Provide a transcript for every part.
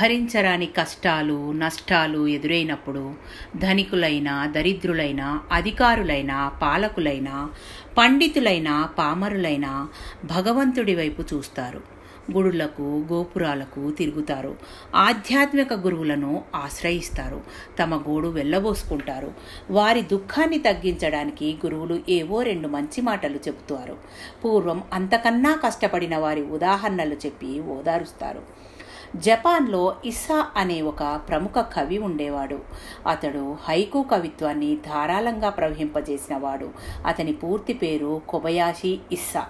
భరించరాని కష్టాలు నష్టాలు ఎదురైనప్పుడు ధనికులైన దరిద్రులైన అధికారులైన పాలకులైన పండితులైన పామరులైన భగవంతుడి వైపు చూస్తారు. గుడులకు గోపురాలకు తిరుగుతారు. ఆధ్యాత్మిక గురువులను ఆశ్రయిస్తారు. తమ గోడు వెళ్ళబోసుకుంటారు. వారి దుఃఖాన్ని తగ్గించడానికి గురువులు ఏవో రెండు మంచి మాటలు చెబుతారు. పూర్వం అంతకన్నా కష్టపడిన వారి ఉదాహరణలు చెప్పి ఓదారుస్తారు. జపాన్లో ఇస్సా అనే ఒక ప్రముఖ కవి ఉండేవాడు. అతడు హైకు కవిత్వాన్ని ధారాళంగా ప్రవహింపజేసినవాడు అతని పూర్తి పేరు కొబయాషి ఇస్సా.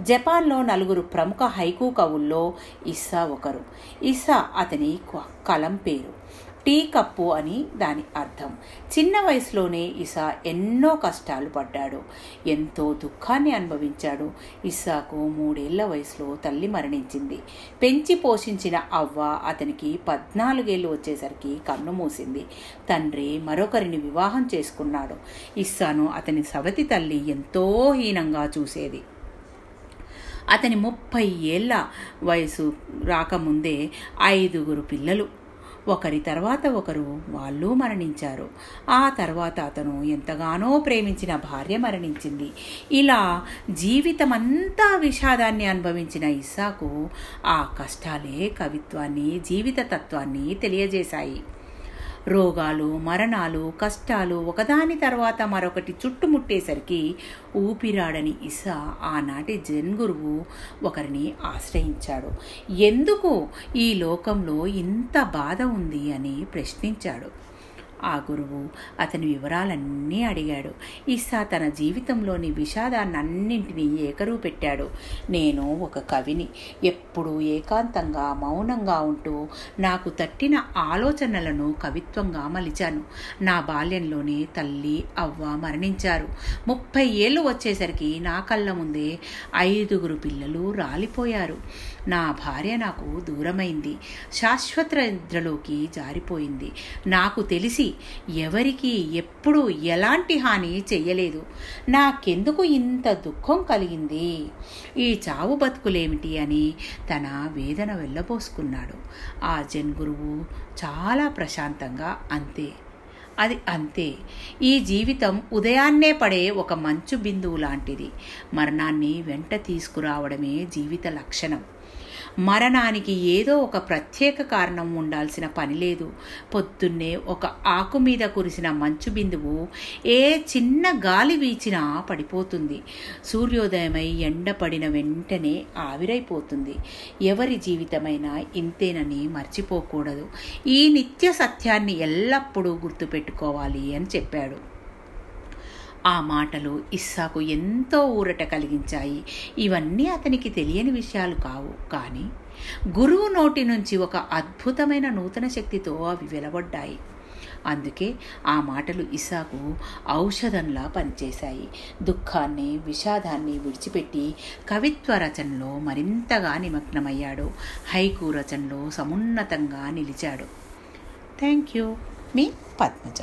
జపాన్లో నలుగురు ప్రముఖ హైకు కవుల్లో ఇస్సా ఒకరు. ఇస్సా అతని కలం పేరు. టీ కప్పు అని దాని అర్థం. చిన్న వయసులోనే ఇసా ఎన్నో కష్టాలు పడ్డాడు. ఎంతో దుఃఖాన్ని అనుభవించాడు. ఇస్సాకు మూడేళ్ళ వయసులో తల్లి మరణించింది. పెంచి పోషించిన అవ్వ అతనికి పద్నాలుగేళ్ళు వచ్చేసరికి కన్ను మూసింది. తండ్రి మరొకరిని వివాహం చేసుకున్నాడు. ఇస్సాను అతని సవతి తల్లి ఎంతో హీనంగా చూసేది. అతని ముప్పై ఏళ్ళ వయసు రాకముందే ఐదుగురు పిల్లలు ఒకరి తర్వాత ఒకరు వాళ్ళు మరణించారు. ఆ తర్వాత అతను ఎంతగానో ప్రేమించిన భార్య మరణించింది. ఇలా జీవితమంతా విషాదాన్ని అనుభవించిన ఇస్సాకు ఆ కష్టాలే కవిత్వాన్ని జీవిత తత్వాన్ని తెలియజేశాయి. రోగాలు మరణాలు కష్టాలు ఒకదాని తర్వాత మరొకటి చుట్టుముట్టేసరికి ఊపిరాడని ఇసా ఆనాటి జన్ గురువు ఒకరిని ఆశ్రయించాడు. ఎందుకు ఈ లోకంలో ఇంత బాధ ఉంది అని ప్రశ్నించాడు. ఆ గురువు అతని వివరాలన్నీ అడిగాడు. ఇస్సా తన జీవితంలోని విషాదాన్నన్నింటినీ ఏకరువు పెట్టాడు. నేను ఒక కవిని. ఎప్పుడూ ఏకాంతంగా మౌనంగా ఉంటూ నాకు తట్టిన ఆలోచనలను కవిత్వంగా మలిచాను. నా బాల్యంలోనే తల్లి అవ్వ మరణించారు. ముప్పై ఏళ్ళు వచ్చేసరికి నా కళ్ళ ముందే ఐదుగురు పిల్లలు రాలిపోయారు. నా భార్య నాకు దూరమైంది. శాశ్వత నిద్రలోకి జారిపోయింది. నాకు తెలిసి ఎవరికి ఎప్పుడు ఎలాంటి హాని చెయ్యలేదు. నాకెందుకు ఇంత దుఃఖం కలిగింది? ఈ చావు బతుకులేమిటి అని తన వేదన వెళ్ళబోసుకున్నాడు. ఆ జన్ గురువు చాలా ప్రశాంతంగా అంతే. అది అంతే. ఈ జీవితం ఉదయాన్నే పడే ఒక మంచు బిందువు లాంటిది. మరణాన్ని వెంట తీసుకురావడమే జీవిత లక్షణం. మరణానికి ఏదో ఒక ప్రత్యేక కారణం ఉండాల్సిన పని లేదు. పొద్దున్నే ఒక ఆకు మీద కురిసిన మంచు బిందువు ఏ చిన్న గాలి వీచినా పడిపోతుంది. సూర్యోదయమై ఎండపడిన వెంటనే ఆవిరైపోతుంది. ఎవరి జీవితమైనా ఇంతేనని మర్చిపోకూడదు. ఈ నిత్య సత్యాన్ని ఎల్లప్పుడూ గుర్తుపెట్టుకోవాలి అని చెప్పాడు. ఆ మాటలు ఇస్సాకు ఎంతో ఊరట కలిగించాయి. ఇవన్నీ అతనికి తెలియని విషయాలు కావు. కానీ గురువు నోటి నుంచి ఒక అద్భుతమైన నూతన శక్తితో అవి వెలవడ్డాయి. అందుకే ఆ మాటలు ఇసాకు ఔషధంలా పనిచేశాయి. దుఃఖాన్ని విషాదాన్ని విడిచిపెట్టి కవిత్వ రచనలో మరింతగా నిమగ్నమయ్యాడు. హైకు రచనలో సమున్నతంగా నిలిచాడు. థ్యాంక్ యూ మీ పద్మజ.